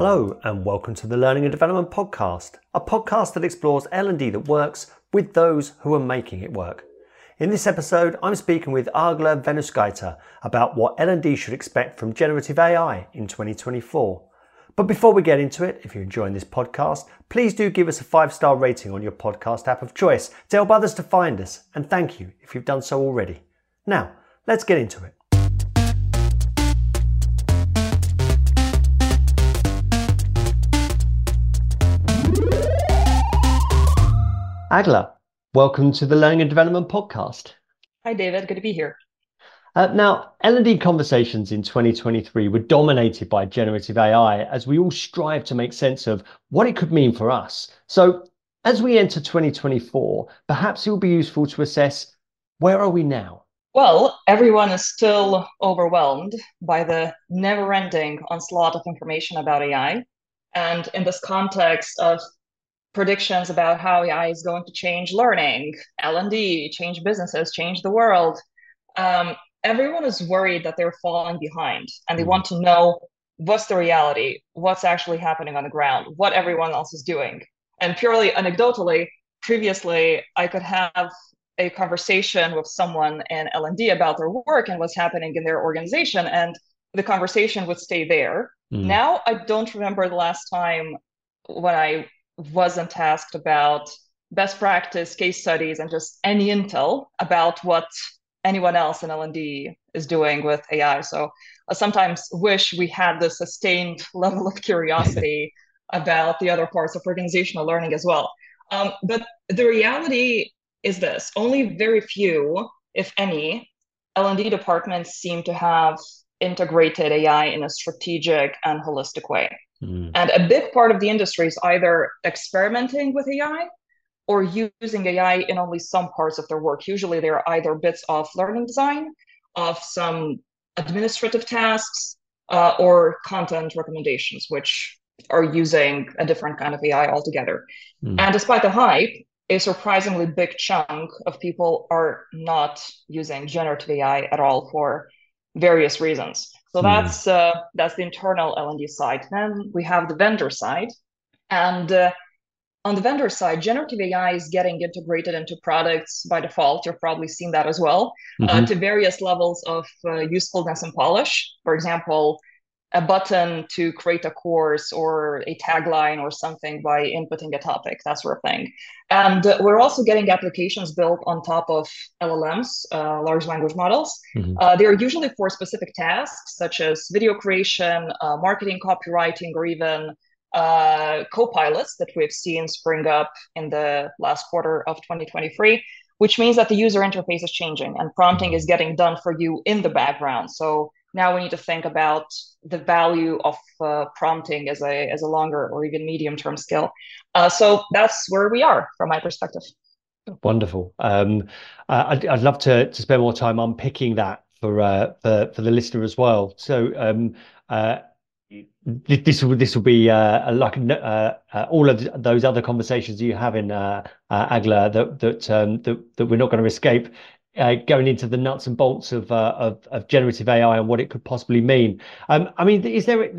Hello and welcome to the Learning and Development Podcast, a podcast that explores L&D that works with those who are making it work. In this episode, I'm speaking with Egle Vinauskaite about what L&D should expect from generative AI in 2024. But before we get into it, if you're enjoying this podcast, please do give us a five-star rating on your podcast app of choice to help others to find us, and thank you if you've done so already. Now, let's get into it. Egle, welcome to the Learning and Development Podcast. Hi, David. Good to be here. Uh, now, L&D conversations in 2023 were dominated by generative AI as we all strive to make sense of what it could mean for us. So, as we enter 2024, perhaps it will be useful to assess where are we now? Well, everyone is still overwhelmed by the never ending onslaught of information about AI. And in this context of predictions about how AI is going to change learning, L&D, change businesses, change the world. Um, everyone is worried that they're falling behind and they mm-hmm. want to know what's the reality, what's actually happening on the ground, what everyone else is doing. And purely anecdotally, previously I could have a conversation with someone in L&D about their work and what's happening in their organization and the conversation would stay there. Mm. Now I don't remember the last time when I wasn't asked about best practice case studies and just any intel about what anyone else in L&D is doing with AI. So I sometimes wish we had the sustained level of curiosity about the other parts of organizational learning as well. Um, but the reality is this: only very few, if any, L&D departments seem to have integrated AI in a strategic and holistic way. Mm. And a big part of the industry is either experimenting with AI or using AI in only some parts of their work. Usually, they are either bits of learning design, of some administrative tasks, uh, or content recommendations, which are using a different kind of AI altogether. Mm. And despite the hype, a surprisingly big chunk of people are not using generative AI at all for various reasons. So mm. that's uh, that's the internal L&D side. Then we have the vendor side, and uh, on the vendor side, generative AI is getting integrated into products by default. You've probably seen that as well, uh, mm-hmm. uh, to various levels of uh, usefulness and polish. For example, a button to create a course or a tagline or something by inputting a topic, that sort of thing. And we're also getting applications built on top of LLMs, uh, large language models. Mm-hmm. Uh, they're usually for specific tasks such as video creation, uh, marketing, copywriting, or even uh, co-pilots that we've seen spring up in the last quarter of 2023 which means that the user interface is changing and prompting is getting done for you in the background so now we need to think about the value of uh, prompting as a as a longer or even medium term skill. Uh, so that's where we are from my perspective. Wonderful. Um, I'd, I'd love to to spend more time unpicking that for uh, for for the listener as well. So um, uh, this will this will be uh, like uh, uh, all of those other conversations you have in uh, uh, Egle that that, um, that that we're not going to escape uh, going into the nuts and bolts of, uh, of, of generative AI and what it could possibly mean. Um, I mean, is there?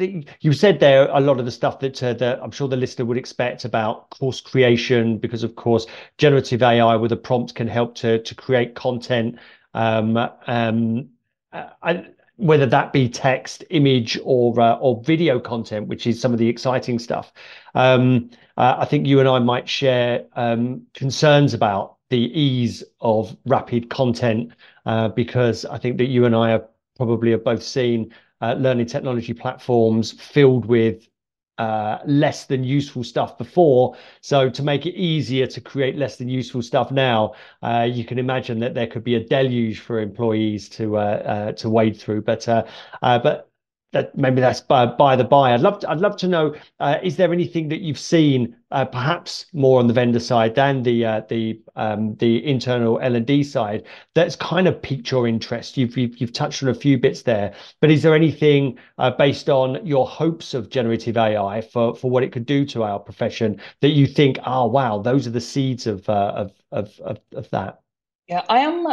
You said there a lot of the stuff that, uh, that I'm sure the listener would expect about course creation, because of course, generative AI with a prompt can help to to create content. Um, um, uh, I, whether that be text, image, or uh, or video content, which is some of the exciting stuff. Um, uh, I think you and I might share um, concerns about the ease of rapid content uh, because I think that you and I have probably have both seen uh, learning technology platforms filled with uh, less than useful stuff before. So to make it easier to create less than useful stuff now, you can imagine that there could be a deluge for employees to to wade through. But that maybe that's by, by the by. I'd love to, I'd love to know uh, is there anything that you've seen uh, perhaps more on the vendor side than the uh, the um, the internal L and D side that's kind of piqued your interest. You've, you've, you've touched on a few bits there, but is there anything uh, based on your hopes of generative AI for for what it could do to our profession that you think, oh wow, those are the seeds of uh, of, of of of that? Yeah, I am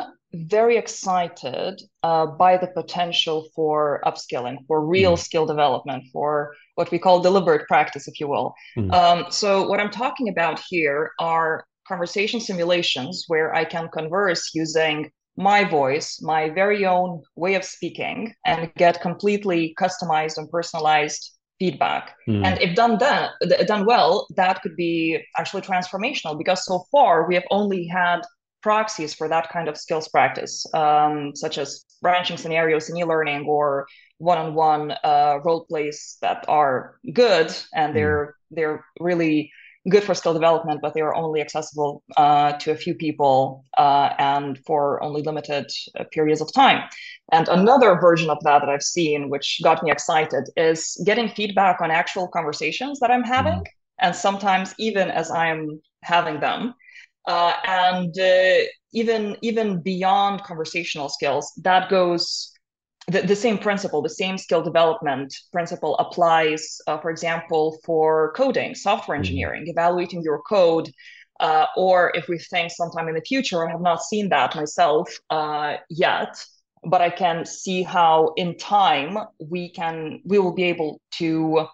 very excited uh, by the potential for upskilling, for real mm. skill development, for what we call deliberate practice, if you will. Mm. Um, so, what I'm talking about here are conversation simulations where I can converse using my voice, my very own way of speaking, and get completely customized and personalized feedback. Mm. And if done that done well, that could be actually transformational because so far we have only had proxies for that kind of skills practice, um, such as branching scenarios in e-learning or one-on-one uh, role plays that are good and they're mm. they're really good for skill development, but they are only accessible uh, to a few people uh, and for only limited uh, periods of time. And another version of that that I've seen, which got me excited, is getting feedback on actual conversations that I'm having, mm. and sometimes even as I'm having them. Uh, and uh, even even beyond conversational skills, that goes the, the same principle, the same skill development principle applies, uh, for example, for coding, software mm-hmm. engineering, evaluating your code. Uh, or if we think sometime in the future, I have not seen that myself uh, yet, but I can see how in time we can we will be able to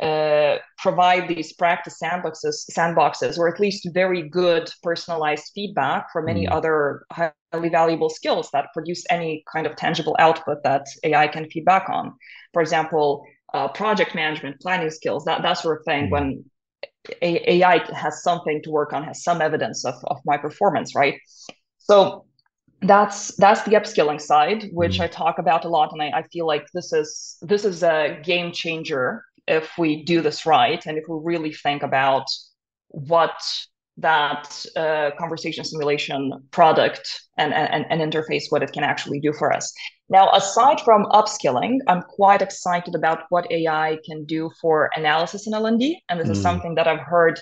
uh, provide these practice sandboxes, sandboxes, or at least very good personalized feedback from any mm. other highly valuable skills that produce any kind of tangible output that AI can feedback on. For example, uh, project management, planning skills, that that sort of thing. Mm. When AI has something to work on, has some evidence of of my performance, right? So that's that's the upskilling side which mm. i talk about a lot and I, I, feel like this is this is a game changer if we do this right and if we really think about what that uh, conversation simulation product and, and, and interface, what it can actually do for us. Now, aside from upskilling, I'm quite excited about what AI can do for analysis in L&D. And this mm. is something that I've heard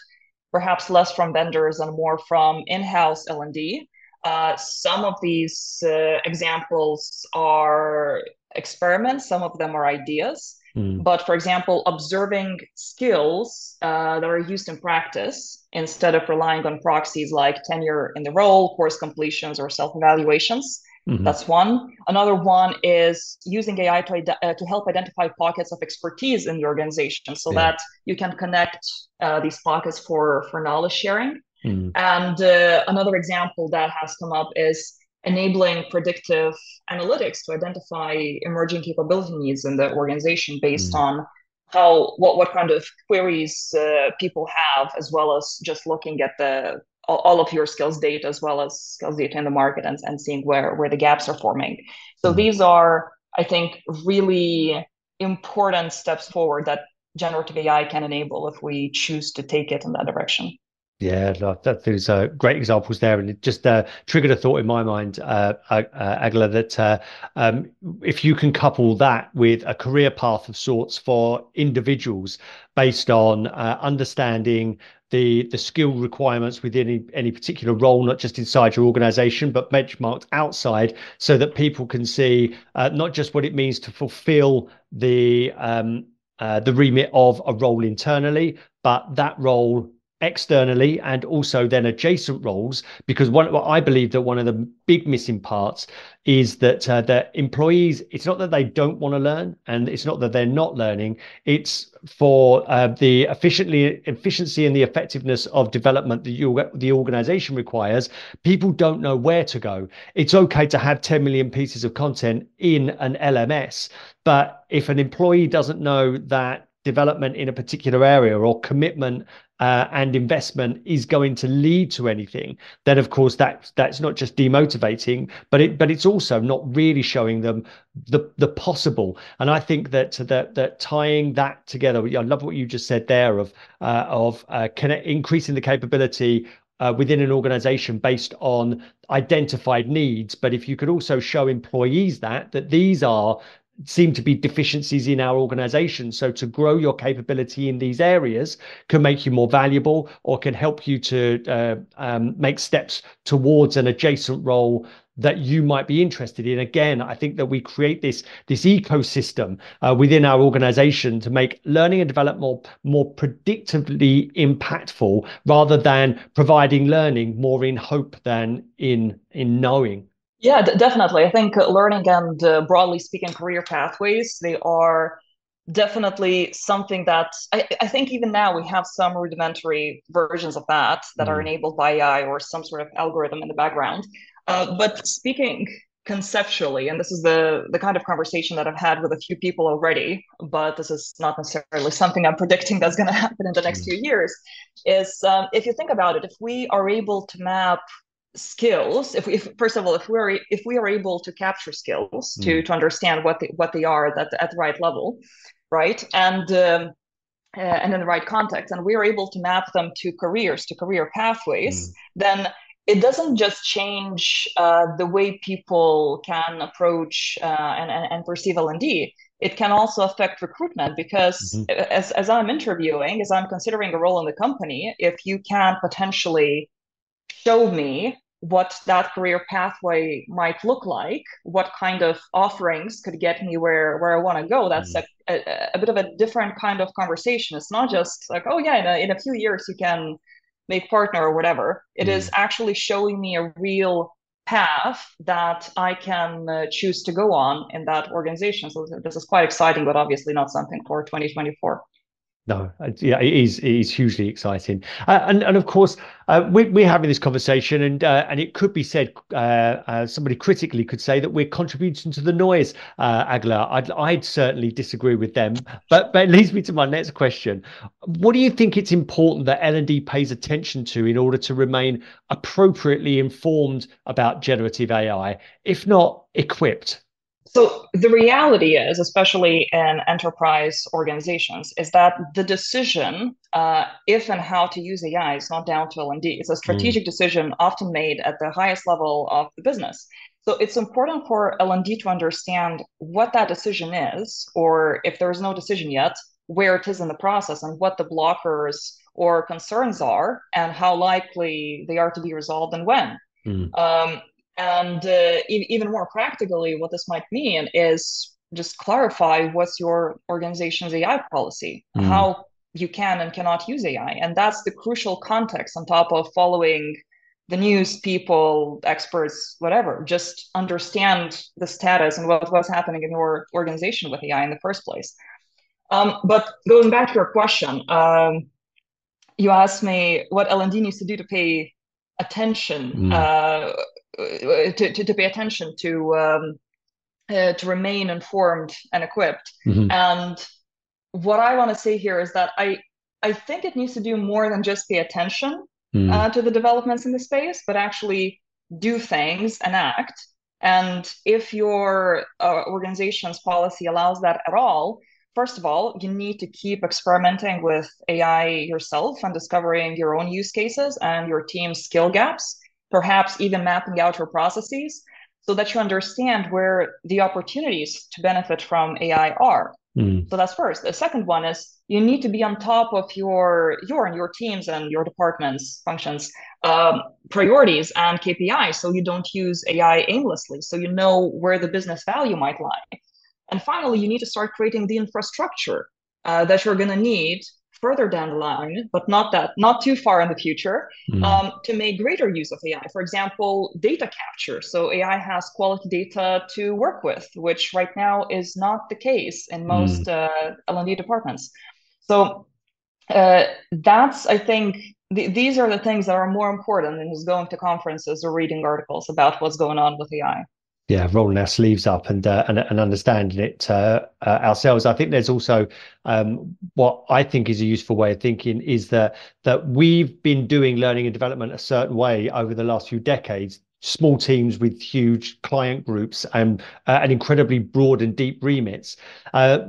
perhaps less from vendors and more from in-house L&D. Uh, some of these uh, examples are experiments, some of them are ideas. Mm. But for example, observing skills uh, that are used in practice instead of relying on proxies like tenure in the role, course completions, or self evaluations. Mm-hmm. That's one. Another one is using AI to, uh, to help identify pockets of expertise in the organization so yeah. that you can connect uh, these pockets for, for knowledge sharing. Mm. And uh, another example that has come up is enabling predictive analytics to identify emerging capability needs in the organization based mm. on how what what kind of queries uh, people have as well as just looking at the all of your skills data as well as skills data in the market and, and seeing where where the gaps are forming so mm. these are i think really important steps forward that generative ai can enable if we choose to take it in that direction yeah, that there's uh, great examples there, and it just uh, triggered a thought in my mind, uh, uh, Egle, that uh, um, if you can couple that with a career path of sorts for individuals based on uh, understanding the the skill requirements within any, any particular role, not just inside your organization, but benchmarked outside, so that people can see uh, not just what it means to fulfill the um, uh, the remit of a role internally, but that role externally and also then adjacent roles because one well, I believe that one of the big missing parts is that uh, the employees it's not that they don't want to learn and it's not that they're not learning it's for uh, the efficiently efficiency and the effectiveness of development that you the organization requires. People don't know where to go. It's okay to have 10 million pieces of content in an LMS but if an employee doesn't know that development in a particular area or commitment uh, and investment is going to lead to anything, then of course that that's not just demotivating, but it but it's also not really showing them the the possible. And I think that that that tying that together, I love what you just said there of uh, of uh, connect, increasing the capability uh, within an organization based on identified needs. But if you could also show employees that that these are seem to be deficiencies in our organization. So to grow your capability in these areas can make you more valuable or can help you to uh, um, make steps towards an adjacent role that you might be interested in. Again, I think that we create this this ecosystem uh, within our organization to make learning and development more more predictably impactful rather than providing learning more in hope than in in knowing. Yeah, definitely. I think learning and uh, broadly speaking, career pathways, they are definitely something that I, I, think even now we have some rudimentary versions of that that mm. are enabled by AI or some sort of algorithm in the background. Uh, but speaking conceptually, and this is the the kind of conversation that I've had with a few people already, but this is not necessarily something I'm predicting that's going to happen in the next mm. few years. Is um, if you think about it, if we are able to map skills if, if first of all if we're if we are able to capture skills mm. to to understand what they, what they are at, at the right level right? And um, uh, and in the right context, and we are able to map them to careers, to career pathways, mm. then it doesn't just change uh, the way people can approach uh, and, and, and perceive L&D. It can also affect recruitment because mm-hmm. as, as I'm interviewing, as I'm considering a role in the company, if you can potentially show me what that career pathway might look like, what kind of offerings could get me where where I want to go. That's mm. a, a, a, bit of a different kind of conversation. It's not just like, oh yeah, in a, in a few years you can make partner or whatever. It mm. is actually showing me a real path that I can uh, choose to go on in that organization. So this is quite exciting, but obviously not something for 2024. No, yeah, it is. It is hugely exciting, uh, and and of course, uh, we, we're having this conversation, and uh, and it could be said, uh, uh, somebody critically could say that we're contributing to the noise. Uh, Egle, I'd I'd certainly disagree with them, but but it leads me to my next question. What do you think it's important that L and D pays attention to in order to remain appropriately informed about generative AI, if not equipped? So the reality is, especially in enterprise organizations, is that the decision uh, if and how to use AI is not down to L&D. It's a strategic mm. decision often made at the highest level of the business. So it's important for L&D to understand what that decision is, or if there is no decision yet, where it is in the process and what the blockers or concerns are and how likely they are to be resolved and when. Mm. Um, and uh, e- even more practically, what this might mean is just clarify what's your organization's AI policy, mm. how you can and cannot use AI. And that's the crucial context on top of following the news, people, experts, whatever. Just understand the status and what, what's happening in your organization with AI in the first place. Um, but going back to your question, um, you asked me what L&D needs to do to pay attention. Mm. Uh, to, to, to pay attention to um, uh, to remain informed and equipped. Mm-hmm. And what I want to say here is that I I think it needs to do more than just pay attention mm. uh, to the developments in the space, but actually do things and act. And if your uh, organization's policy allows that at all, first of all, you need to keep experimenting with AI yourself and discovering your own use cases and your team's skill gaps perhaps even mapping out your processes so that you understand where the opportunities to benefit from AI are. Mm. So that's first. The second one is you need to be on top of your your and your teams and your departments functions um, priorities and KPIs, so you don't use AI aimlessly. So you know where the business value might lie. And finally, you need to start creating the infrastructure uh, that you're going to need further down the line, but not that, not too far in the future, mm. um, to make greater use of AI. For example, data capture. So AI has quality data to work with, which right now is not the case in most mm. uh, L&D departments. So uh, that's, I think, th- these are the things that are more important than just going to conferences or reading articles about what's going on with AI yeah, rolling our sleeves up and uh, and, and understanding it uh, uh, ourselves. I think there's also um, what I think is a useful way of thinking is that that we've been doing learning and development a certain way over the last few decades. Small teams with huge client groups and uh, and incredibly broad and deep remits uh,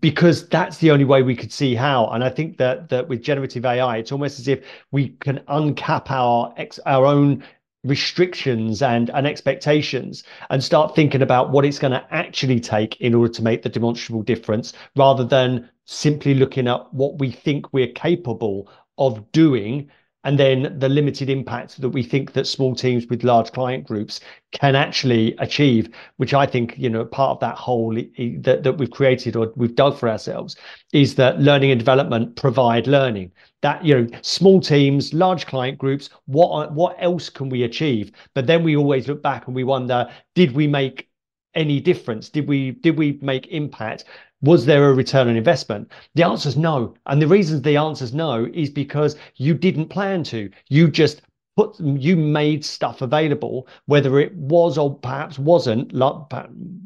because that's the only way we could see how. And I think that that with generative AI, it's almost as if we can uncap our ex, our own restrictions and, and expectations and start thinking about what it's going to actually take in order to make the demonstrable difference rather than simply looking at what we think we're capable of doing and then the limited impact that we think that small teams with large client groups can actually achieve, which I think, you know, part of that whole that, that we've created or we've dug for ourselves is that learning and development provide learning. That, you know, small teams, large client groups, what what else can we achieve? But then we always look back and we wonder, did we make any difference? Did we did we make impact? Was there a return on investment? The answer is no. And the reason the answer is no is because you didn't plan to. You just put you made stuff available whether it was or perhaps wasn't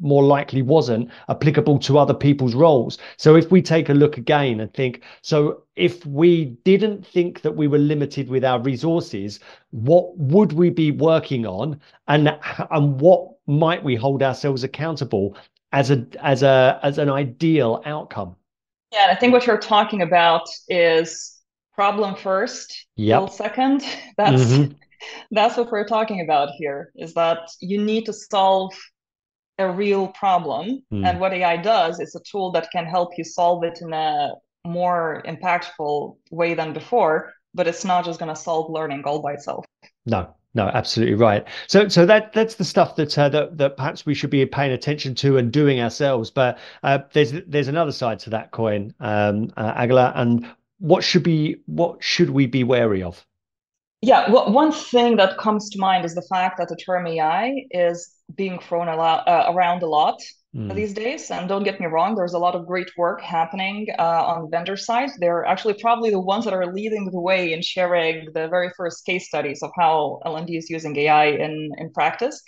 more likely wasn't applicable to other people's roles so if we take a look again and think so if we didn't think that we were limited with our resources what would we be working on and and what might we hold ourselves accountable as a as a as an ideal outcome yeah i think what you're talking about is problem first, yep. second. That's mm-hmm. that's what we're talking about here. Is that you need to solve a real problem, mm. and what AI does is a tool that can help you solve it in a more impactful way than before. But it's not just going to solve learning all by itself. No, no, absolutely right. So, so that that's the stuff that uh, that that perhaps we should be paying attention to and doing ourselves. But uh, there's there's another side to that coin, um, uh, Egle, and what should be what should we be wary of? Yeah, well, one thing that comes to mind is the fact that the term AI is being thrown a lot, uh, around a lot mm. these days. And don't get me wrong, there's a lot of great work happening uh, on the vendor side. They're actually probably the ones that are leading the way in sharing the very first case studies of how L&D is using AI in, in practice.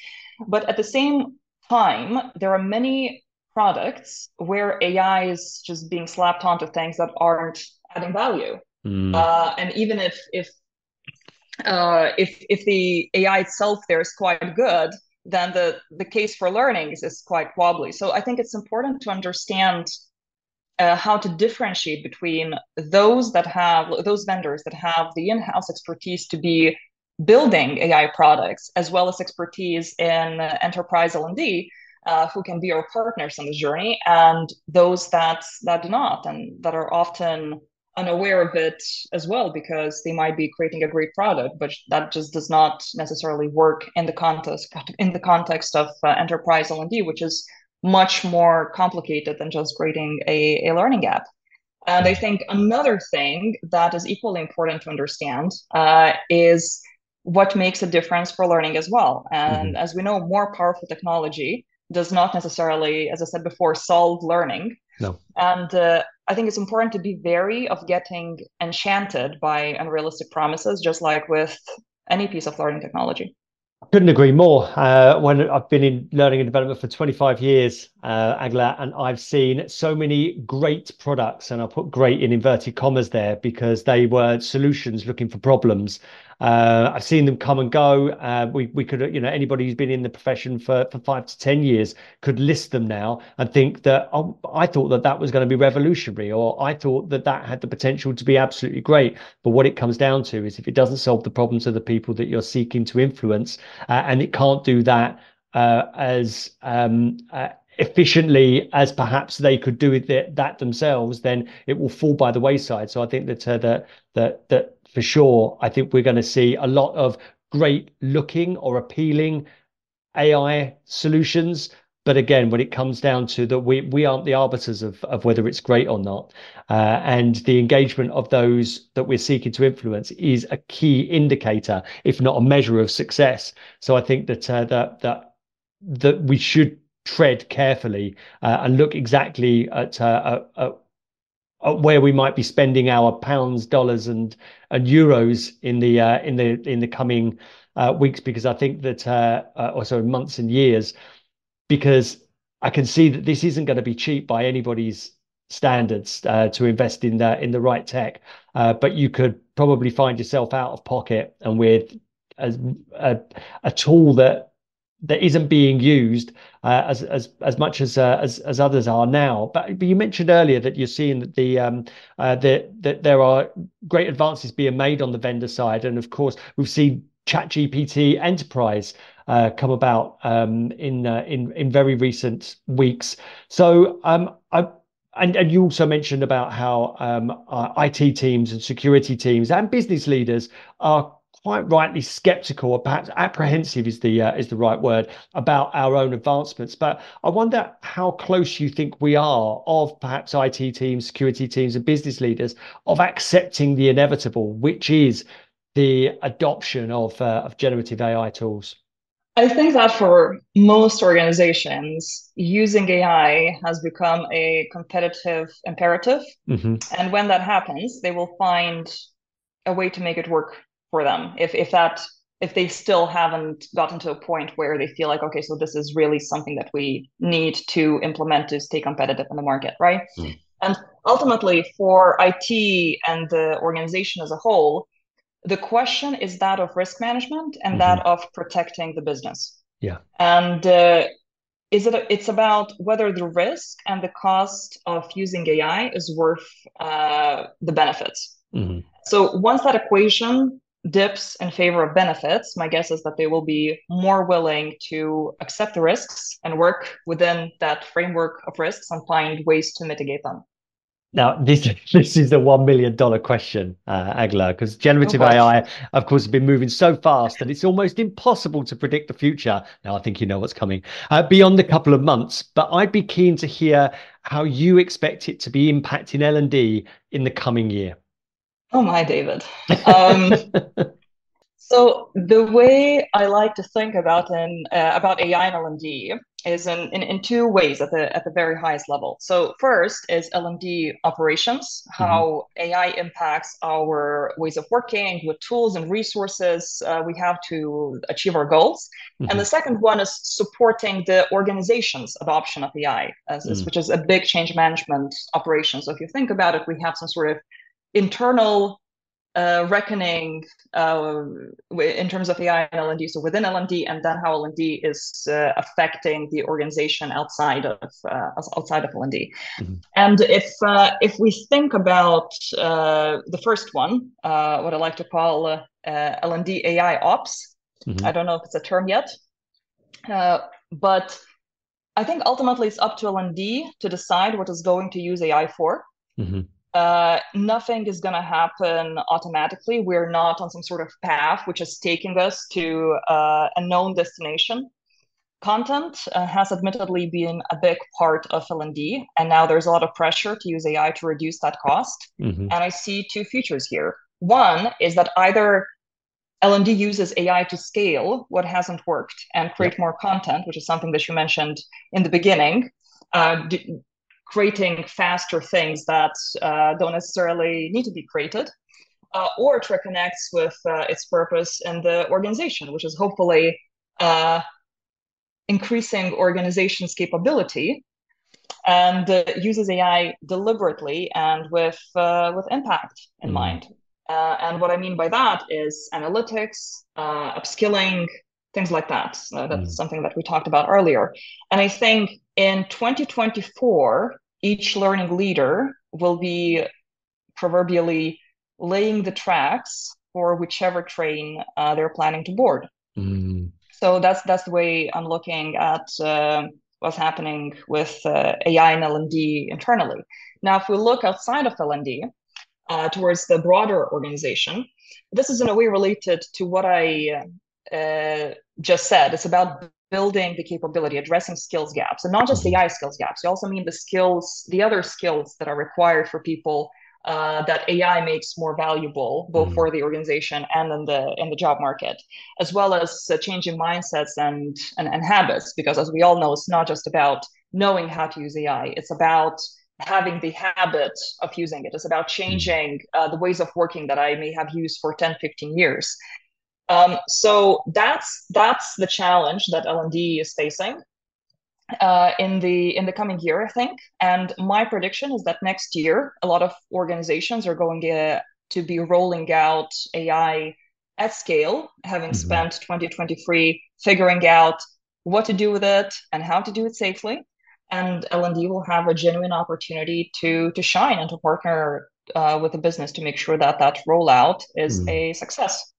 But at the same time, there are many products where AI is just being slapped onto things that aren't adding value. Mm. Uh, and even if if uh, if if the AI itself there is quite good, then the the case for learning is, quite wobbly. So I think it's important to understand uh, how to differentiate between those that have those vendors that have the in-house expertise to be building AI products as well as expertise in enterprise L&D uh, who can be our partners on this journey and those that that do not and that are often unaware of it as well because they might be creating a great product but that just does not necessarily work in the context in the context of uh, enterprise L&D which is much more complicated than just creating a, a learning app and I think another thing that is equally important to understand uh, is what makes a difference for learning as well. And mm-hmm. as we know, more powerful technology does not necessarily, as I said before, solve learning. No. And uh, I think it's important to be wary of getting enchanted by unrealistic promises, just like with any piece of learning technology. I couldn't agree more. Uh, when I've been in learning and development for 25 years, uh, Egle, and I've seen so many great products, and I put great in inverted commas there because they were solutions looking for problems. Uh, I've seen them come and go. Uh, we we could, you know, anybody who's been in the profession for for five to ten years could list them now and think that oh, I thought that that was going to be revolutionary, or I thought that that had the potential to be absolutely great. But what it comes down to is if it doesn't solve the problems of the people that you're seeking to influence, uh, and it can't do that uh, as um, uh, efficiently as perhaps they could do it that themselves, then it will fall by the wayside. So I think that uh, that that that for sure, I think we're going to see a lot of great looking or appealing AI solutions. But again, when it comes down to that, we we aren't the arbiters of of whether it's great or not, uh, and the engagement of those that we're seeking to influence is a key indicator, if not a measure of success. So I think that uh, that that that we should tread carefully uh, and look exactly at, uh, at, at where we might be spending our pounds, dollars, and and euros in the uh, in the in the coming uh, weeks, because I think that uh, uh also months and years, because I can see that this isn't going to be cheap by anybody's standards uh, to invest in the in the right tech, uh, but you could probably find yourself out of pocket and with a, a, a tool that that isn't being used uh, as as as much as uh, as as others are now. But but you mentioned earlier that you're seeing that the um uh, that that there are great advances being made on the vendor side, and of course we've seen ChatGPT Enterprise uh, come about um, in uh, in in very recent weeks. So um, I and, and you also mentioned about how um, IT teams and security teams and business leaders are quite rightly skeptical or perhaps apprehensive is the uh, is the right word about our own advancements but i wonder how close you think we are of perhaps IT teams security teams and business leaders of accepting the inevitable which is the adoption of uh, of generative AI tools I think that for most organizations, using AI has become a competitive imperative. Mm-hmm. And when that happens, they will find a way to make it work for them. If if that if they still haven't gotten to a point where they feel like, okay, so this is really something that we need to implement to stay competitive in the market, right? Mm. And ultimately, for IT and the organization as a whole, the question is that of risk management and mm-hmm. that of protecting the business. Yeah. And uh, is it? It's about whether the risk and the cost of using AI is worth uh, the benefits. Mm-hmm. So once that equation dips in favor of benefits, my guess is that they will be more willing to accept the risks and work within that framework of risks and find ways to mitigate them. Now, this this is the one million dollar question, uh, Egle, because generative AI, of course, has been moving so fast that it's almost impossible to predict the future. Now, I think you know what's coming uh, beyond a couple of months, but I'd be keen to hear how you expect it to be impacting L and D in the coming year. Oh my, David. Um, so the way I like to think about in uh, about AI and L&D is in, in, in two ways at the at the very highest level. So first is L&D operations, mm-hmm. how mm-hmm. AI impacts our ways of working with tools and resources uh, we have to achieve our goals. Mm-hmm. And the second one is supporting the organization's adoption of AI, as, mm-hmm. which is a big change management operation. So if you think about it, we have some sort of internal uh, reckoning uh, in terms of AI and L&D, so within L&D, then how L&D is uh, affecting the organization outside of uh, outside of L&D. Mm-hmm. And if uh, if we think about uh, the first one, what I like to call L&D AI ops, mm-hmm. I don't know if it's a term yet, but I think ultimately it's up to L&D to decide what is going to use AI for. Mm-hmm uh, nothing is going to happen automatically. We're not on some sort of path which is taking us to uh, a known destination. Content uh, has admittedly been a big part of L&D, and now there's a lot of pressure to use AI to reduce that cost. Mm-hmm. And I see two futures here. One is that either L&D uses AI to scale what hasn't worked and create more content, which is something that you mentioned in the beginning. Uh, d- creating faster things that uh, don't necessarily need to be created, uh, or it reconnects with uh, its purpose in the organization, which is hopefully uh, increasing organization's capability and uh, uses AI deliberately and with uh, with impact in mm. mind. and what I mean by that is analytics, upskilling, things like that. that's mm. something that we talked about earlier. And I think in 2024, each learning leader will be proverbially laying the tracks for whichever train uh, they're planning to board. Mm. So that's that's the way I'm looking at uh, what's happening with uh, AI and L&D internally. Now, if we look outside of L&D uh, towards the broader organization, this is in a way related to what I uh, just said. It's about building the capability, addressing skills gaps, and not just mm-hmm. AI skills gaps. You also mean the skills, the other skills that are required for people uh, that AI makes more valuable, both mm-hmm. for the organization and in the in the job market, as well as uh, changing mindsets and, and and habits. Because as we all know, it's not just about knowing how to use AI; it's about having the habit of using it. It's about mm-hmm. changing uh, the ways of working that I may have used for 10, 15 years. Um, so that's that's the challenge that L&D is facing uh, in the in the coming year, I think. And my prediction is that next year, a lot of organizations are going to, to be rolling out AI at scale, having mm-hmm. spent 2023 figuring out what to do with it and how to do it safely. And L&D will have a genuine opportunity to to shine and to partner uh, with the business to make sure that that rollout is mm. a success.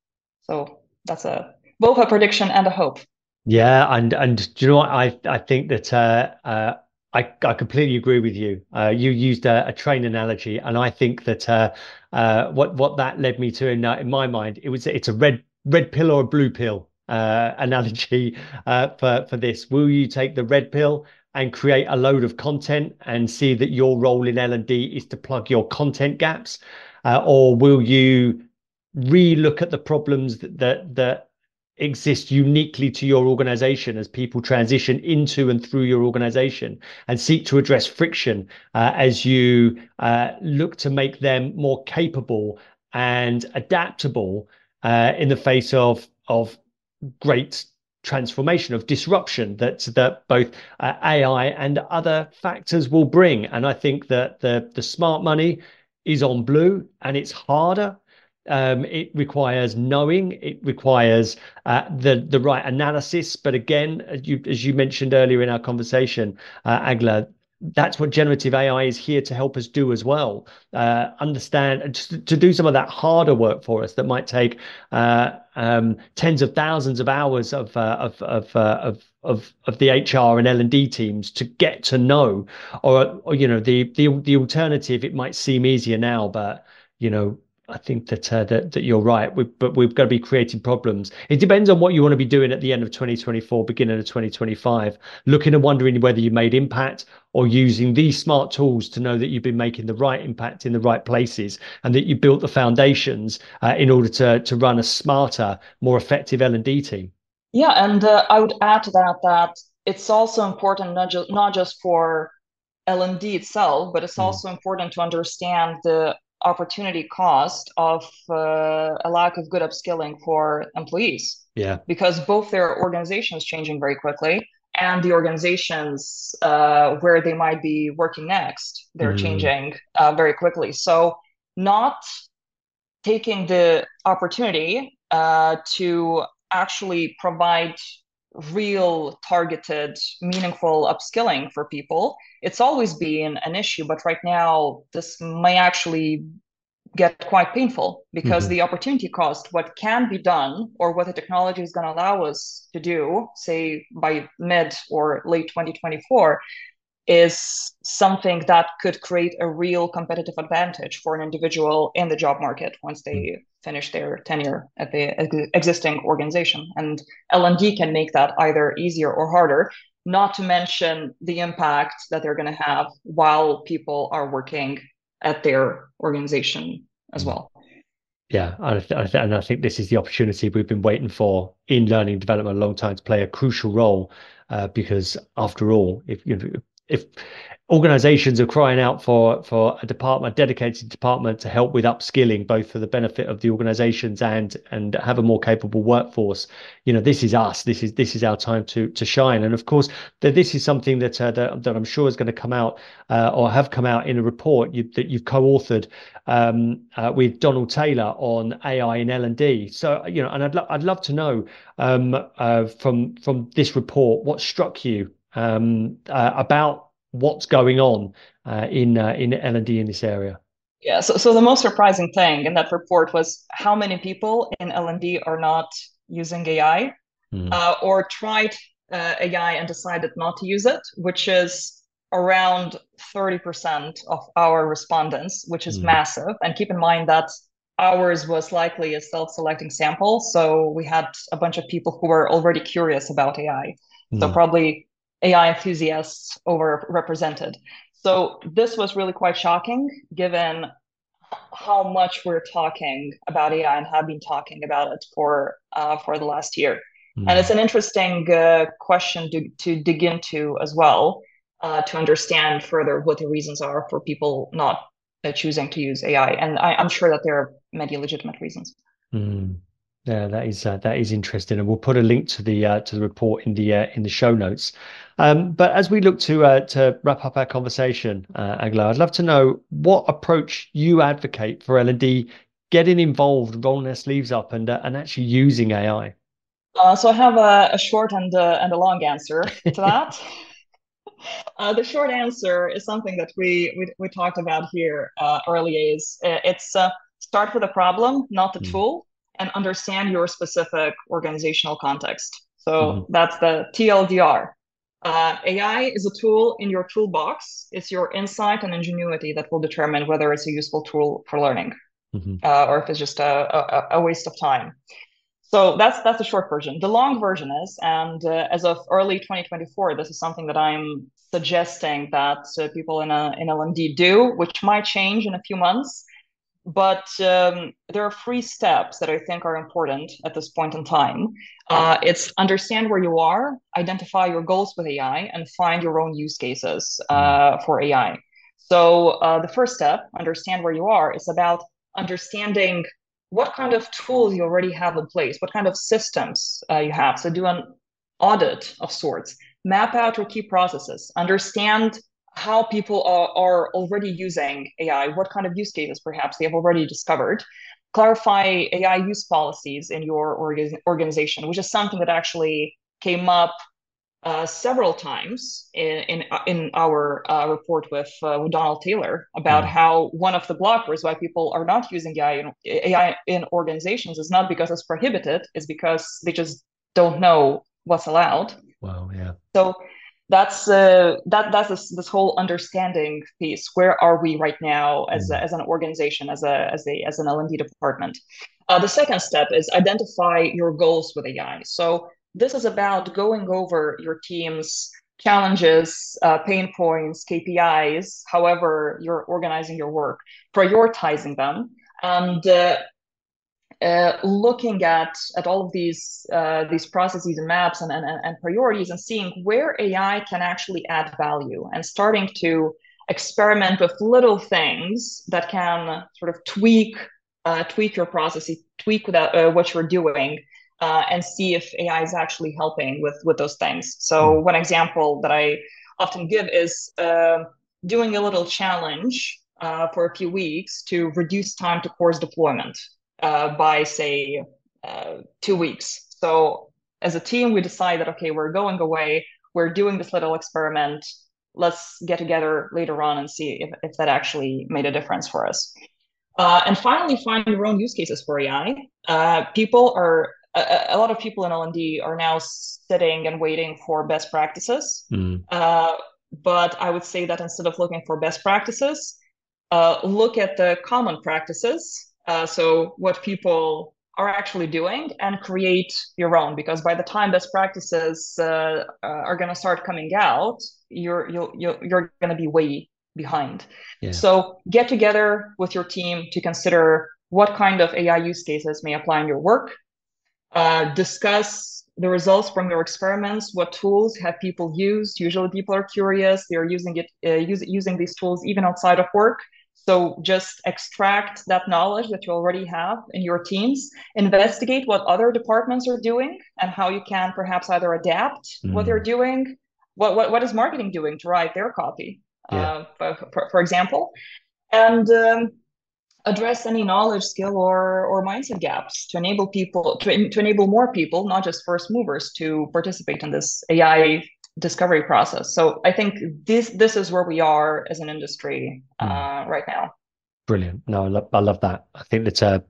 So that's a both a prediction and a hope. Yeah, and and do you know what I I think that uh, uh, I, I completely agree with you. Uh, you used a, a, train analogy, and I think that uh, uh, what what that led me to in uh, in my mind, it was it's a red red pill or a blue pill uh, analogy uh, for for this. Will you take the red pill and create a load of content and see that your role in L and D is to plug your content gaps, or will you re-look at the problems that that, that exist uniquely to your organization as people transition into and through your organization and seek to address friction uh, as you uh, look to make them more capable and adaptable uh, in the face of of great transformation of disruption that that both uh, AI and other factors will bring. And I think that the the smart money is on blue and it's harder um, it requires knowing. It requires uh, the the right analysis. But again, as you as you mentioned earlier in our conversation, uh, Egle, that's what generative AI is here to help us do as well. Uh, understand to, to, do some of that harder work for us that might take uh, um, tens of thousands of hours of uh, of of, uh, of of of the HR and L and D teams to get to know, or or you know the the the alternative. It might seem easier now, but you know I think that, uh, that that you're right. We, but we've got to be creating problems. It depends on what you want to be doing at the end of 2024, beginning of 2025. Looking and wondering whether you made impact or using these smart tools to know that you've been making the right impact in the right places and that you built the foundations uh, in order to to run a smarter, more effective L and D team. Yeah, and uh, I would add to that that it's also important not just not just for L and D itself, but it's mm. also important to understand the opportunity cost of uh, a lack of good upskilling for employees. Yeah. Because both their organizations changing very quickly and the organizations uh, where they might be working next, they're mm. changing uh, very quickly. So not taking the opportunity uh, to actually provide real targeted meaningful upskilling for people it's always been an issue but right now this may actually get quite painful because mm-hmm. the opportunity cost what can be done or what the technology is going to allow us to do say by mid or late 2024 is something that could create a real competitive advantage for an individual in the job market once they mm. finish their tenure at the existing organization and l&d can make that either easier or harder not to mention the impact that they're going to have while people are working at their organization as well yeah, and I think this is the opportunity we've been waiting for in learning development a long time to play a crucial role, uh, because after all, if you know, if organizations are crying out for for a department, a dedicated department to help with upskilling, both for the benefit of the organizations and and have a more capable workforce. You know, this is us. This is this is our time to to shine. And of course, this is something that uh, that, that, I'm sure is going to come out uh, or have come out in a report you, that you've co-authored um, uh, with Donald Taylor on AI in L and D. So you know, and I'd lo- I'd love to know um, uh, from from this report what struck you um, uh, about what's going on uh, in uh, in L and D in this area. Yeah. So, so the most surprising thing in that report was how many people in L and D are not using AI mm. uh, or tried uh, AI and decided not to use it, which is around 30% of our respondents, which is mm. massive. And keep in mind that ours was likely a self-selecting sample. So we had a bunch of people who were already curious about AI. Mm. So hmm. probably AI enthusiasts overrepresented. So this was really quite shocking given how much we're talking about AI and have been talking about it for uh, for the last year. Mm. And it's an interesting uh, question to, to dig into as well uh, to understand further what the reasons are for people not uh, choosing to use AI. And I, am sure that there are many legitimate reasons. Mm. Yeah, that is uh, that is interesting, and we'll put a link to the uh, to the report in the uh, in the show notes. Um, but as we look to uh, to wrap up our conversation, uh, Egle, I'd love to know what approach you advocate for L and D getting involved, rolling their sleeves up, and uh, and actually using AI. Uh, so I have a, a short and a, and a long answer to that. Uh, the short answer is something that we we, we talked about here uh, earlier. Is it's start with a problem, not the mm. tool, and understand your specific organizational context. So mm. that's the TLDR Uh, AI is a tool in your toolbox. It's your insight and ingenuity that will determine whether it's a useful tool for learning mm-hmm. uh, or if it's just a, a, a, waste of time. So that's that's the short version. The long version is, and uh, as of early 2024, this is something that I'm suggesting that uh, people in a in LND do, which might change in a few months. But um, there are three steps that I think are important at this point in time. Uh, it's understand where you are, identify your goals with AI, and find your own use cases uh, mm. for AI. So uh, the first step, understand where you are, is about understanding what kind of tools you already have in place, what kind of systems uh, you have. So do an audit of sorts, map out your key processes, understand how people are, are already using AI, what kind of use cases perhaps they have already discovered. Clarify AI use policies in your orga- organization, which is something that actually came up uh, several times in in, in our uh, report with, uh, with Donald Taylor about mm how one of the blockers why people are not using AI in, AI in organizations is not because it's prohibited, it's because they just don't know what's allowed. Wow, yeah. So that's uh, that that's this, this whole understanding piece. Where are we right now as, mm. a, as an organization, as a as a as an L and D department? Uh, the second step is identify your goals with AI. So this is about going over your team's challenges, uh, pain points, KPIs, however you're organizing your work, prioritizing them, and uh, uh, looking at at all of these uh, these processes and maps and, and, and priorities and seeing where AI can actually add value and starting to experiment with little things that can sort of tweak uh, tweak your processes, tweak that, uh, what you're doing uh, and see if AI is actually helping with with those things. So hmm. one example that I often give is uh, doing a little challenge uh, for a few weeks to reduce time to course deployment uh, by say uh, two weeks. So as a team, we decide that okay, we're going away. We're doing this little experiment. Let's get together later on and see if, if that actually made a difference for us. Uh, and finally, find your own use cases for AI. people are a, a, lot of people in L&D are now sitting and waiting for best practices. Mm. Uh, but I would say that instead of looking for best practices, uh, look at the common practices. Uh, so what people are actually doing and create your own because by the time best practices uh, uh, are going to start coming out you're you're you're going to be way behind yeah. so get together with your team to consider what kind of ai use cases may apply in your work uh, discuss the results from your experiments. What tools have people used? Usually, people are curious. They are using it, uh, use, using these tools even outside of work. So just extract that knowledge that you already have in your teams, investigate what other departments are doing and how you can perhaps either adapt mm. what they're doing. What, what, what is marketing doing to write their copy, yeah. uh, for, for, example? And um, address any knowledge skill or or mindset gaps to enable people to, to enable more people not just first movers to participate in this ai discovery process. So i think this this is where we are as an industry uh, mm. right now. Brilliant. No I love, I love that. I think that's a,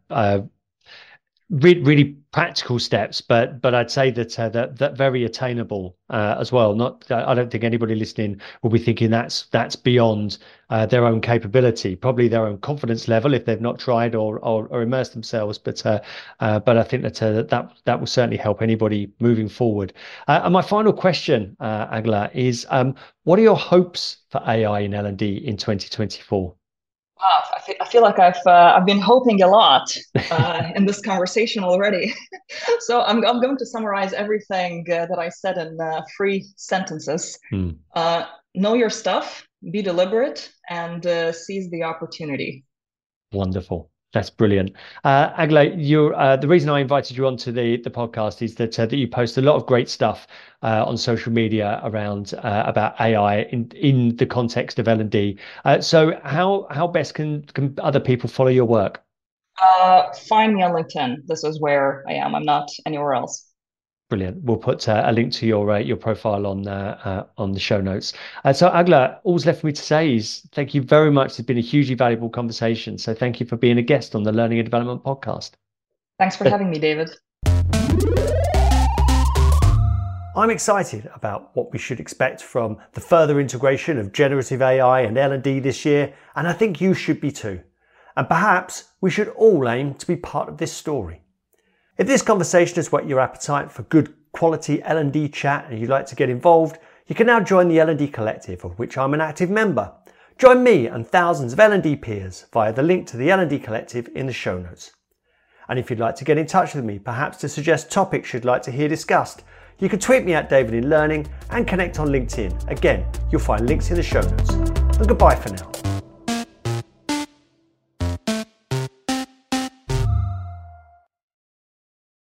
a really, practical steps, but but I'd say that uh, that that very attainable uh, as well. Not I don't think anybody listening will be thinking that's that's beyond uh, their own capability, probably their own confidence level if they've not tried or or, or immersed themselves. But uh, uh, but I think that uh, that that will certainly help anybody moving forward. and my final question, Egle, is um, what are your hopes for AI in L and D in 2024? Wow, I feel, I feel like I've uh, I've been hoping a lot uh, in this conversation already. so I'm I'm going to summarize everything uh, that I said in uh, three sentences. Hmm. Uh, know your stuff, be deliberate, and uh, seize the opportunity. Wonderful. That's brilliant. Uh, Egle, you uh, the reason I invited you onto the the podcast is that uh, that you post a lot of great stuff uh, on social media around uh, about AI in in the context of L and D. Uh, so how how best can can other people follow your work? find me on LinkedIn. This is where I am. I'm not anywhere else. Brilliant. We'll put uh, a link to your uh, your profile on uh, uh on the show notes. Uh, so Egle, all's left for me to say is thank you very much. It's been a hugely valuable conversation. So thank you for being a guest on the Learning and Development podcast. Thanks for having me, David. I'm excited about what we should expect from the further integration of generative AI and L&D this year, and I think you should be too. And perhaps we should all aim to be part of this story. If this conversation has whet your appetite for good quality L&D chat and you'd like to get involved, you can now join the L&D Collective, of which I'm an active member. Join me and thousands of L&D peers via the link to the L&D Collective in the show notes. And if you'd like to get in touch with me, perhaps to suggest topics you'd like to hear discussed, you can tweet me at David in Learning and connect on LinkedIn. Again, you'll find links in the show notes. And goodbye for now.